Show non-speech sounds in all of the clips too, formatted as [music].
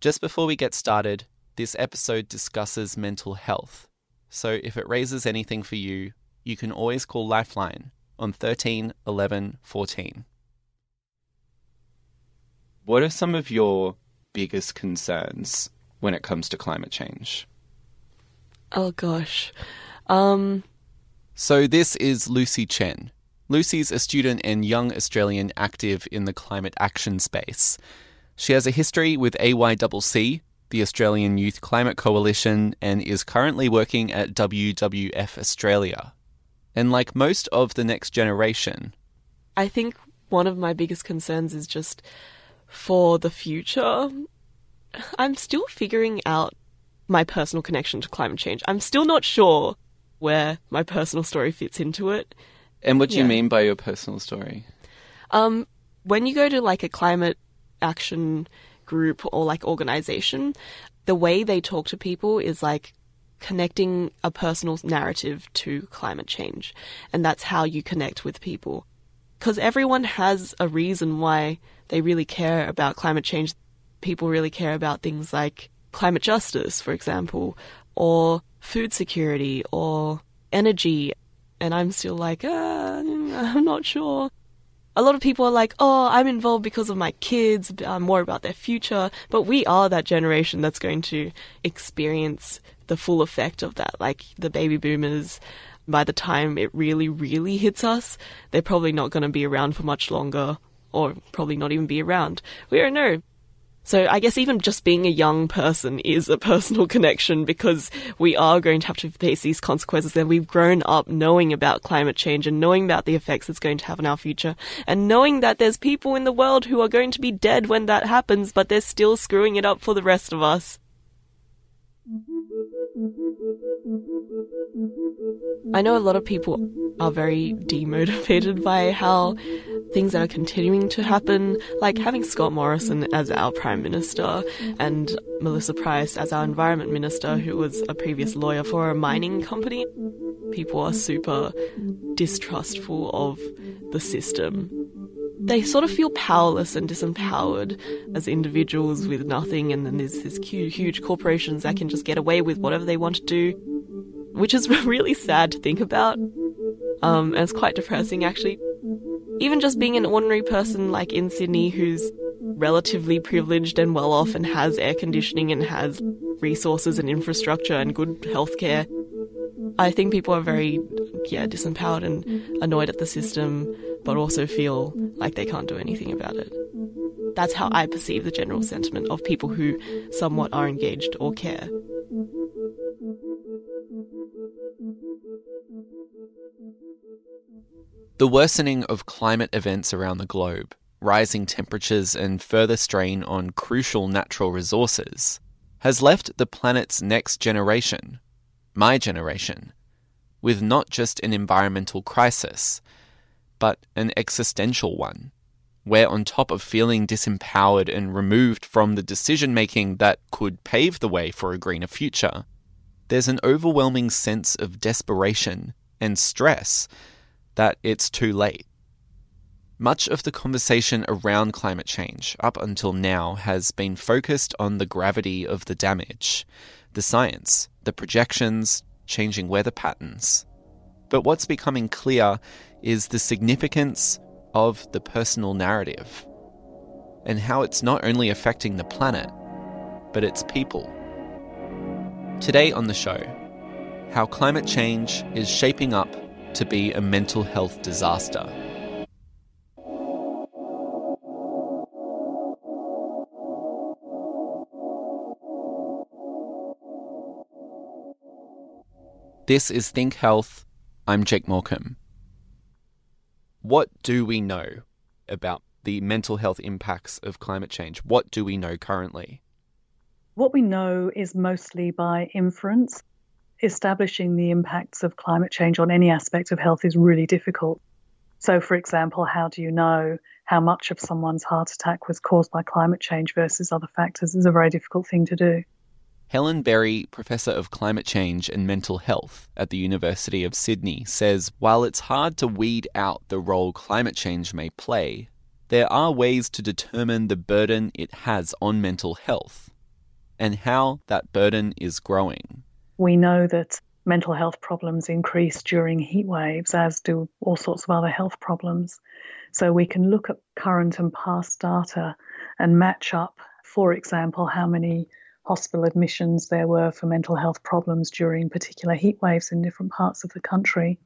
Just before we get started, this episode discusses mental health. So if it raises anything for you, you can always call Lifeline on 13 11 14. What are some of your biggest concerns when it comes to climate change? Oh gosh. Um So this is Lucy Chen. Lucy's a student and young Australian active in the climate action space. She has a history with AYCC, the Australian Youth Climate Coalition, and is currently working at WWF Australia. And like most of the next generation, I think one of my biggest concerns is just for the future. I'm still figuring out my personal connection to climate change. I'm still not sure where my personal story fits into it. and what do you mean by your personal story? Um, when you go to like a climate action group or like organization, the way they talk to people is like connecting a personal narrative to climate change. And that's how you connect with people. Because everyone has a reason why they really care about climate change. People really care about things like climate justice, for example, or food security or energy. And I'm still like, uh, I'm not sure a lot of people are like, oh, I'm involved because of my kids, I'm um, more about their future. But we are that generation that's going to experience the full effect of that. Like the baby boomers, by the time it really, really hits us, they're probably not going to be around for much longer, or probably not even be around. We don't know. So I guess even just being a young person is a personal [laughs] connection because we are going to have to face these consequences and we've grown up knowing about climate change and knowing about the effects it's going to have on our future and knowing that there's people in the world who are going to be dead when that happens but they're still screwing it up for the rest of us. I know a lot of people are very demotivated [laughs] by how things that are continuing to happen, like having Scott Morrison as our Prime Minister and Melissa Price as our Environment Minister, who was a previous lawyer for a mining company. People are super distrustful of the system. They sort of feel powerless and disempowered as individuals with nothing, and then there's these huge, huge corporations that can just get away with whatever they want to do, which is [laughs] really sad to think about. Um, and it's quite depressing, actually even just being an ordinary person like in Sydney who's relatively privileged and well off and has air conditioning and has resources and infrastructure and good healthcare, I think people are very, yeah, disempowered and annoyed at the system, but also feel like they can't do anything about it. That's how I perceive the general sentiment of people who somewhat are engaged or care. The worsening of climate events around the globe, rising temperatures, and further strain on crucial natural resources has left the planet's next generation, my generation, with not just an environmental crisis, but an existential one, where on top of feeling disempowered and removed from the decision making that could pave the way for a greener future, there's an overwhelming sense of desperation and stress that it's too late. Much of the conversation around climate change up until now has been focused on the gravity of the damage, the science, the projections, changing weather patterns. But what's becoming clear is the significance of the personal narrative and how it's not only affecting the planet, but its people. Today on the show, how climate change is shaping up to be a mental health disaster. This is Think Health. I'm Jake Morcom. What do we know about the mental health impacts of climate change? What do we know currently? What we know is mostly by inference. Establishing the impacts of climate change on any aspect of health is really difficult. So, for example, how do you know how much of someone's heart attack was caused by climate change versus other factors is a very difficult thing to do. Helen Berry, Professor of Climate Change and Mental Health at the University of Sydney, says while it's hard to weed out the role climate change may play, there are ways to determine the burden it has on mental health. and how that burden is growing. We know that mental health problems increase during heat waves, as do all sorts of other health problems. So we can look at current and past data and match up, for example, how many hospital admissions there were for mental health problems during particular heat waves in different parts of the country.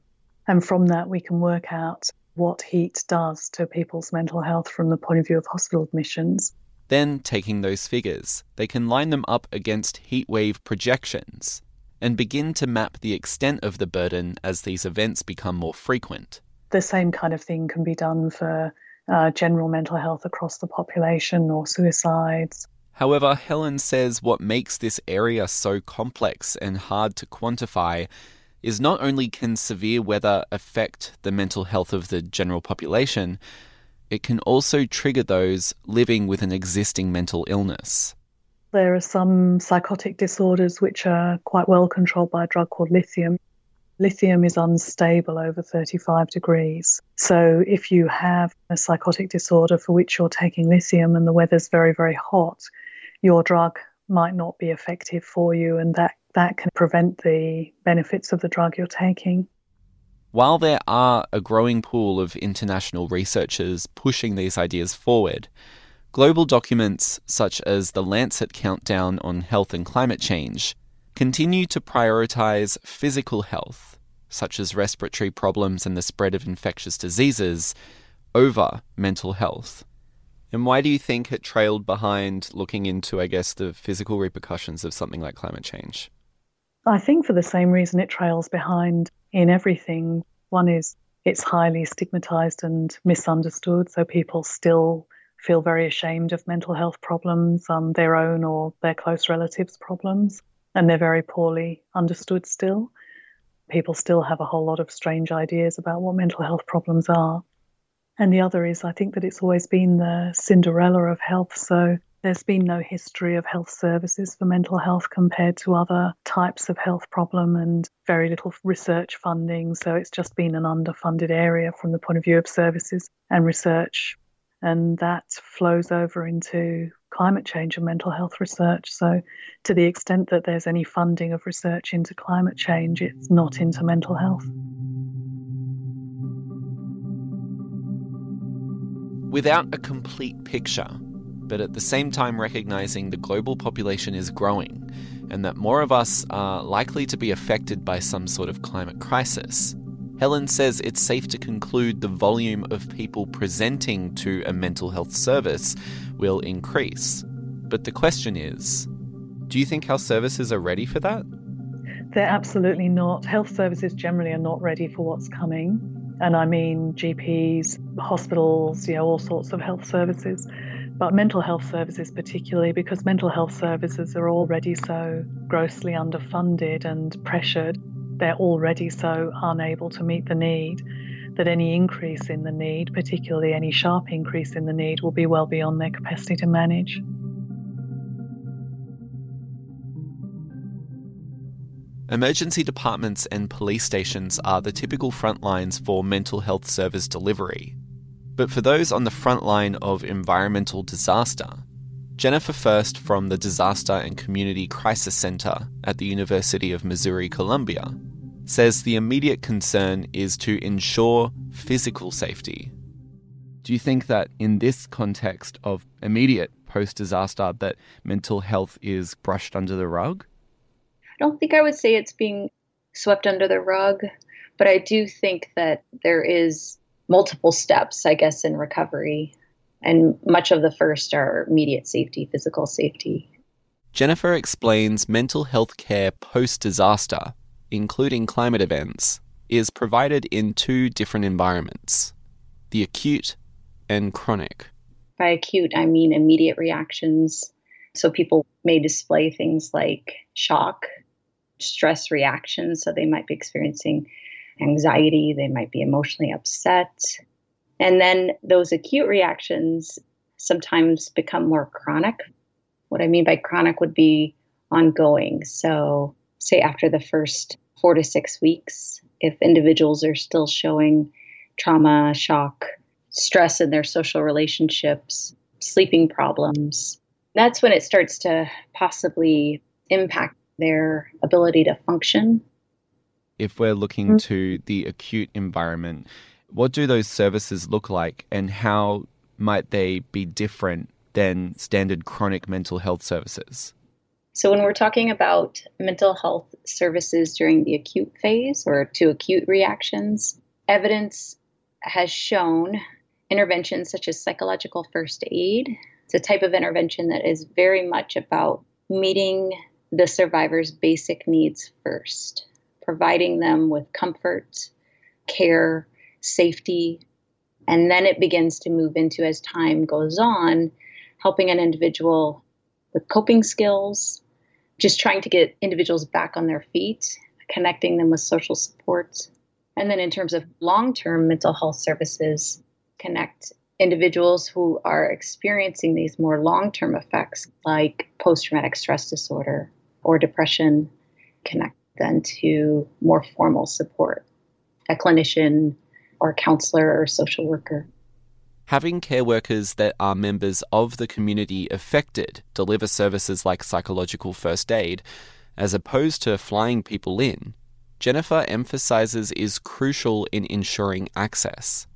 And from that, we can work out what heat does to people's mental health from the point of view of hospital admissions. Then, taking those figures, they can line them up against heatwave projections and begin to map the extent of the burden as these events become more frequent. The same kind of thing can be done for uh, general mental health across the population or suicides. However, Helen says what makes this area so complex and hard to quantify is not only can severe weather affect the mental health of the general population, it can also trigger those living with an existing mental illness. There are some psychotic disorders which are quite well controlled by a drug called lithium. Lithium is unstable over 35 degrees. So, if you have a psychotic disorder for which you're taking lithium and the weather's very, very hot, your drug might not be effective for you, and that, that can prevent the benefits of the drug you're taking. While there are a growing pool of international researchers pushing these ideas forward, global documents such as the Lancet Countdown on Health and Climate Change continue to prioritize physical health, such as respiratory problems and the spread of infectious diseases, over mental health. And why do you think it trailed behind looking into, I guess, the physical repercussions of something like climate change? I think for the same reason it trails behind in everything. One is it's highly stigmatized and misunderstood, so people still feel very ashamed of mental health problems, um, their own or their close relatives' problems, and they're very poorly understood still. People still have a whole lot of strange ideas about what mental health problems are. And the other is, I think that it's always been the Cinderella of health. So there's been no history of health services for mental health compared to other types of health problem and very little research funding. So it's just been an underfunded area from the point of view of services and research. And that flows over into climate change and mental health research. So, to the extent that there's any funding of research into climate change, it's not into mental health. Without a complete picture, but at the same time recognizing the global population is growing and that more of us are likely to be affected by some sort of climate crisis. Helen says it's safe to conclude the volume of people presenting to a mental health service will increase. But the question is do you think our services are ready for that? They're absolutely not. Health services generally are not ready for what's coming. And I mean GPs, hospitals, you know, all sorts of health services but mental health services particularly because mental health services are already so grossly underfunded and pressured they're already so unable to meet the need that any increase in the need particularly any sharp increase in the need will be well beyond their capacity to manage Emergency departments and police stations are the typical front lines for mental health service delivery. But for those on the front line of environmental disaster, Jennifer First from the Disaster and Community Crisis Center at the University of Missouri Columbia says the immediate concern is to ensure physical safety. Do you think that in this context of immediate post disaster that mental health is brushed under the rug? I don't think I would say it's being swept under the rug, but I do think that there is multiple steps, I guess, in recovery. And much of the first are immediate safety, physical safety. Jennifer explains mental health care post disaster, including climate events, is provided in two different environments the acute and chronic. By acute, I mean immediate reactions. So people may display things like shock, stress reactions. So they might be experiencing anxiety, they might be emotionally upset. And then those acute reactions sometimes become more chronic. What I mean by chronic would be ongoing. So, say after the first four to six weeks, if individuals are still showing trauma, shock, stress in their social relationships, sleeping problems, That's when it starts to possibly impact their ability to function. If we're looking mm-hmm. to the acute environment, what do those services look like and how might they be different than standard chronic mental health services? So, when we're talking about mental health services during the acute phase or to acute reactions, evidence has shown interventions such as psychological first aid. It's a type of intervention that is very much about meeting the survivor's basic needs first, providing them with comfort, care, safety, and then it begins to move into, as time goes on, helping an individual with coping skills, just trying to get individuals back on their feet, connecting them with social supports. And then, in terms of long term mental health services, connect individuals who are experiencing these more long term effects, like post traumatic stress disorder or depression, connect them to more formal support, a clinician or counselor or social worker. Having care workers that are members of the community affected deliver services like psychological first aid, as opposed to flying people in, Jennifer emphasizes is crucial in ensuring access,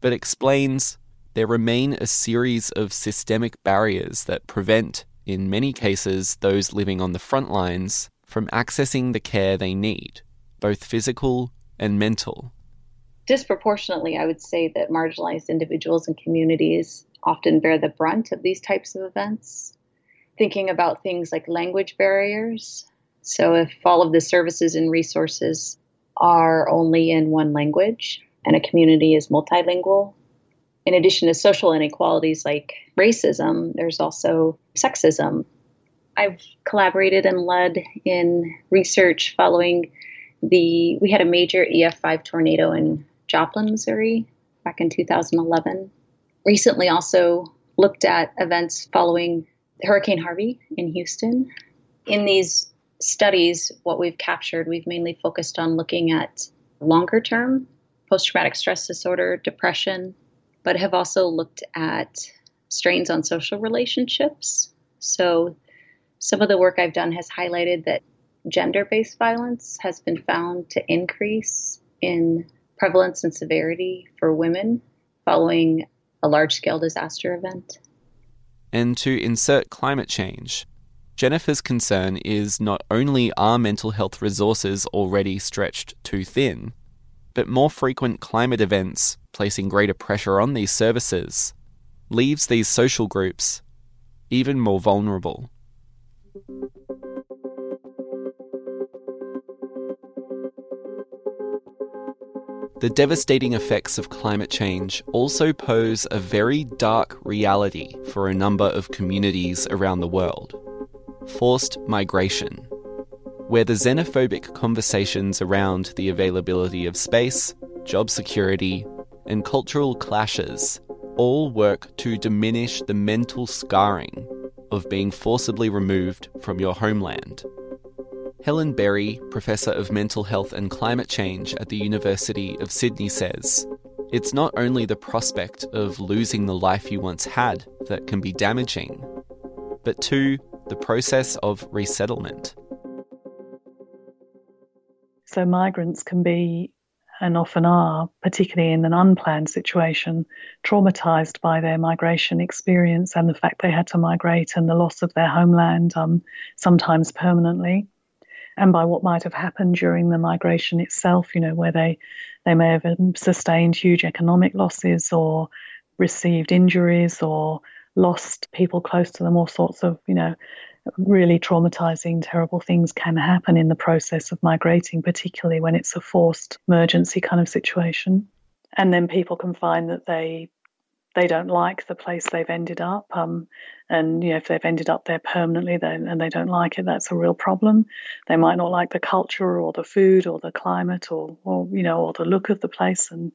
but explains there remain a series of systemic barriers that prevent, in many cases, those living on the front lines from accessing the care they need, both physical and mental disproportionately, I would say that marginalized individuals and communities often bear the brunt of these types of events. Thinking about things like language barriers. So, if all of the services and resources are only in one language and a community is multilingual, in addition to social inequalities like racism, there's also sexism. I've collaborated and led in research following the we had a major EF5 tornado in Joplin, Missouri, back in 2011. Recently, also looked at events following Hurricane Harvey in Houston. In these studies, what we've captured, we've mainly focused on looking at longer term post traumatic stress disorder, depression, but have also looked at strains on social relationships. So, some of the work I've done has highlighted that gender based violence has been found to increase in prevalence and severity for women following a large scale disaster event. And to insert climate change, Jennifer's concern is not only are mental health resources already stretched too thin, but more frequent climate events placing greater pressure on these services leaves these social groups even more vulnerable. The devastating effects of climate change also pose a very dark reality for a number of communities around the world forced migration, where the xenophobic conversations around the availability of space, job security, and cultural clashes all work to diminish the mental scarring of being forcibly removed from your homeland. Helen Berry, Professor of Mental Health and Climate Change at the University of Sydney, says it's not only the prospect of losing the life you once had that can be damaging, but two, the process of resettlement. So, migrants can be, and often are, particularly in an unplanned situation, traumatized by their migration experience and the fact they had to migrate and the loss of their homeland, um, sometimes permanently and by what might have happened during the migration itself, you know, where they, they may have um, sustained huge economic losses or received injuries or lost people close to them, all sorts of, you know, really traumatizing, terrible things can happen in the process of migrating, particularly when it's a forced emergency kind of situation. And then people can find that they they don't like the place they've ended up. Um, and you know, if they've ended up there permanently and they don't like it, that's a real problem. They might not like the culture or the food or the climate or, or you know, or the look of the place and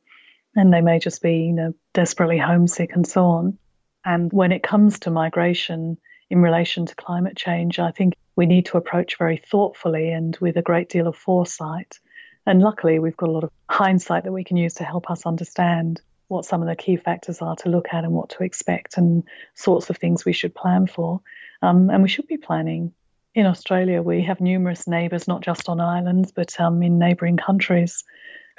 and they may just be, you know, desperately homesick and so on. And when it comes to migration in relation to climate change, I think we need to approach very thoughtfully and with a great deal of foresight. And luckily, we've got a lot of hindsight that we can use to help us understand what some of the key factors are to look at and what to expect and sorts of things we should plan for. Um, and we should be planning. In Australia, we have numerous neighbours, not just on islands, but um, in neighbouring countries,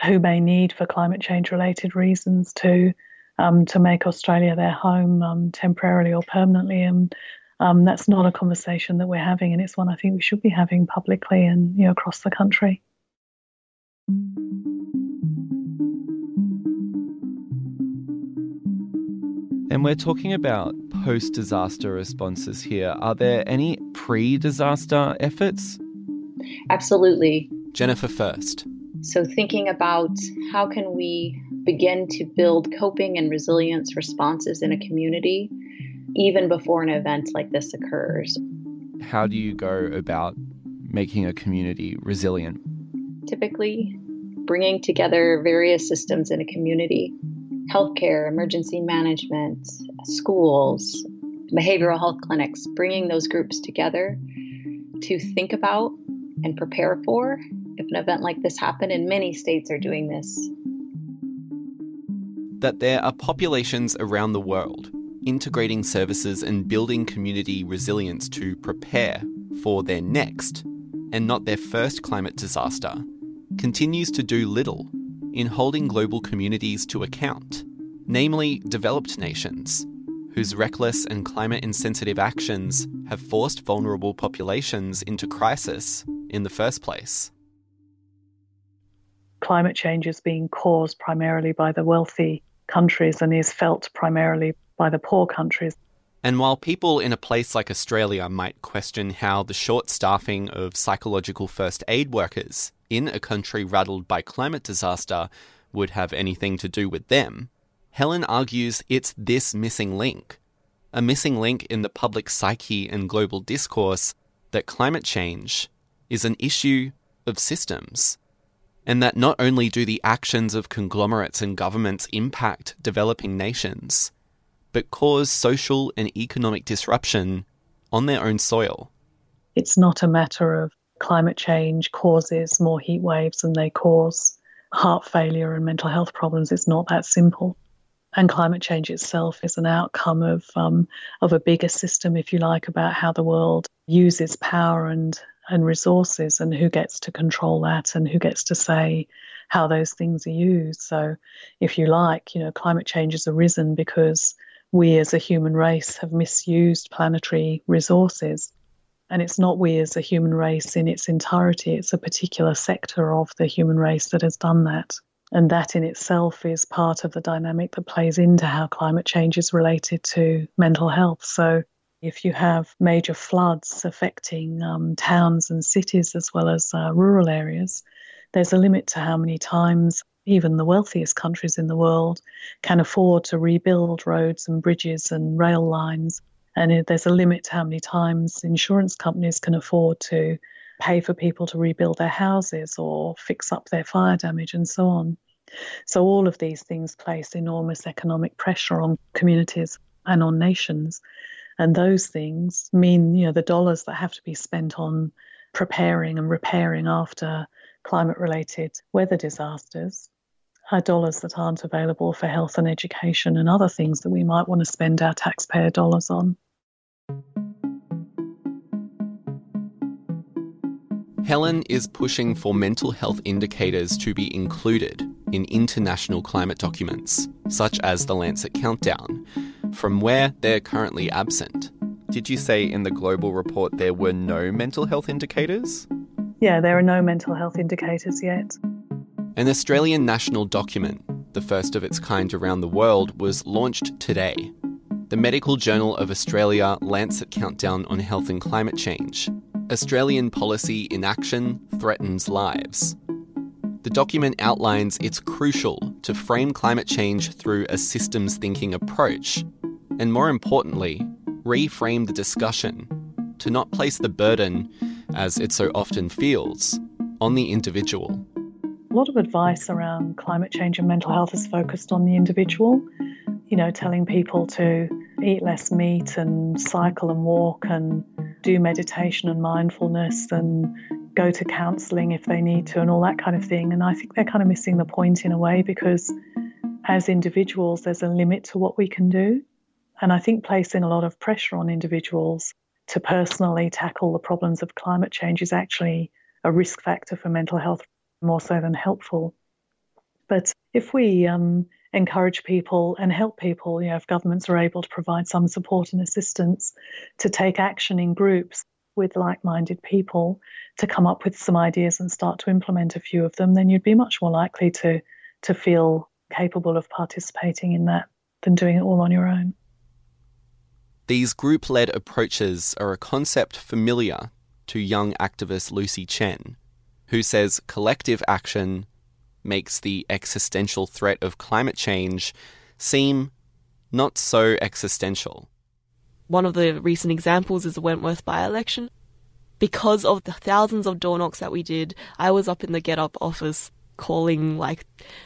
who may need, for climate change related reasons, to um, to make Australia their home um, temporarily or permanently. And um, that's not a conversation that we're having, and it's one I think we should be having publicly and you know across the country. And we're talking about post disaster responses here. Are there any pre disaster efforts? Absolutely. Jennifer First. So, thinking about how can we begin to build coping and resilience responses in a community even before an event like this occurs. How do you go about making a community resilient? Typically, bringing together various systems in a community healthcare, emergency management, schools, behavioral health clinics, bringing those groups together to think about and prepare for if an event like this happened, and many states are doing this. That there are populations around the world integrating services and building community resilience to prepare for their next, and not their first climate disaster, continues to do little in holding global communities to account, namely developed nations, whose reckless and climate insensitive actions have forced vulnerable populations into crisis in the first place. Climate change is being caused primarily by the wealthy countries and is felt primarily by the poor countries. And while people in a place like Australia might question how the short staffing of psychological first aid workers in a country rattled by climate disaster would have anything to do with them, Helen argues it's this missing link, a missing link in the public psyche and global discourse that climate change is an issue of systems, and that not only do the actions of conglomerates and governments impact developing nations, but cause social and economic disruption on their own soil. It's not a matter of climate change causes more heat waves than they cause heart failure and mental health problems. It's not that simple. And climate change itself is an outcome of um, of a bigger system, if you like, about how the world uses power and and resources and who gets to control that and who gets to say how those things are used. So, if you like, you know, climate change has arisen because we as a human race have misused planetary resources. And it's not we as a human race in its entirety, it's a particular sector of the human race that has done that. And that in itself is part of the dynamic that plays into how climate change is related to mental health. So, if you have major floods affecting um, towns and cities as well as uh, rural areas, there's a limit to how many times even the wealthiest countries in the world can afford to rebuild roads and bridges and rail lines. And there's a limit to how many times insurance companies can afford to pay for people to rebuild their houses or fix up their fire damage and so on. So, all of these things place enormous economic pressure on communities and on nations. And those things mean, you know, the dollars that have to be spent on preparing and repairing after climate related weather disasters are dollars that aren't available for health and education and other things that we might want to spend our taxpayer dollars on. Helen is pushing for mental health indicators to be included in international climate documents, such as the Lancet Countdown, from where they're currently absent. Did you say in the global report there were no mental health indicators? Yeah, there are no mental health indicators yet. An Australian national document, the first of its kind around the world, was launched today. The Medical Journal of Australia Lancet Countdown on Health and Climate Change. Australian policy in action threatens lives. The document outlines it's crucial to frame climate change through a systems thinking approach, and more importantly, reframe the discussion to not place the burden, as it so often feels, on the individual a lot of advice around climate change and mental health is focused on the individual. You know, telling people to eat less meat and cycle and walk and do meditation and mindfulness and go to counselling if they need to and all that kind of thing. And I think they're kind of missing the point in a way because as individuals, there's a limit to what we can do. And I think placing a lot of pressure on individuals to personally tackle the problems of climate change is actually a risk factor for mental health more so than helpful. But if we um, encourage people and help people, you know, if governments are able to provide some support and assistance to take action in groups with like minded people to come up with some ideas and start to implement a few of them, then you'd be much more likely to, to feel capable of participating in that than doing it all on your own. These group led approaches are a concept familiar to young activist Lucy Chen, who says collective action makes the existential threat of climate change seem not so existential. One of the recent examples is the Wentworth by election. Because of the thousands of door knocks that we did, I was up in the GetUp office calling like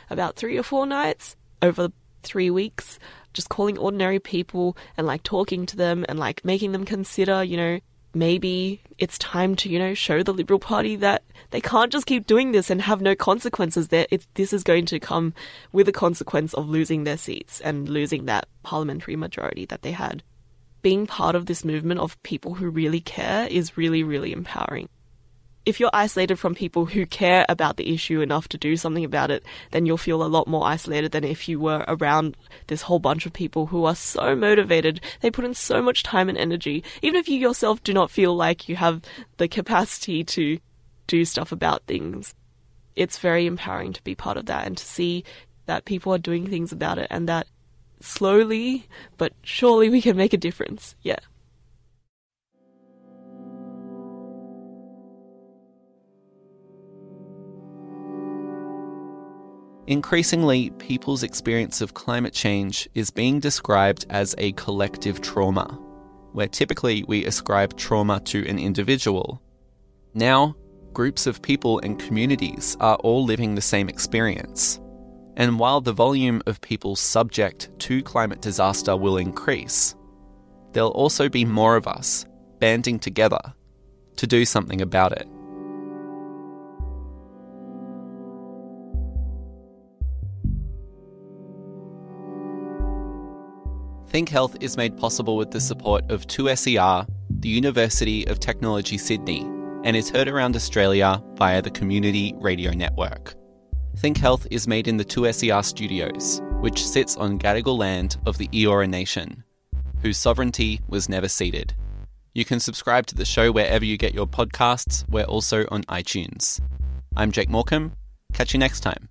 about three or four nights over three weeks, just calling ordinary people and like talking to them and like making them consider, you know, maybe it's time to, you know, show the Liberal Party that they can't just keep doing this and have no consequences. That this is going to come with a consequence of losing their seats and losing that parliamentary majority that they had. Being part of this movement of people who really care is really, really empowering if you're isolated from people who care about the issue enough to do something about it, then you'll feel a lot more isolated than if you were around this whole bunch of people who are so motivated. They put in so much time and energy. Even if you yourself do not feel like you have the capacity to do stuff about things, it's very empowering to be part of that and to see that people are doing things about it and that slowly but surely we can make a difference. Yeah. Increasingly, people's experience of climate change is being described as a collective trauma, where typically we ascribe trauma to an individual. Now, groups of people and communities are all living the same experience. And while the volume of people subject to climate disaster will increase, there'll also be more of us banding together to do something about it. Think Health is made possible with the support of 2SER, the University of Technology Sydney, and is heard around Australia via the Community Radio Network. Think Health is made in the 2SER studios, which sits on Gadigal land of the Eora Nation, whose sovereignty was never ceded. You can subscribe to the show wherever you get your podcasts. We're also on iTunes. I'm Jake Morcom. Catch you next time.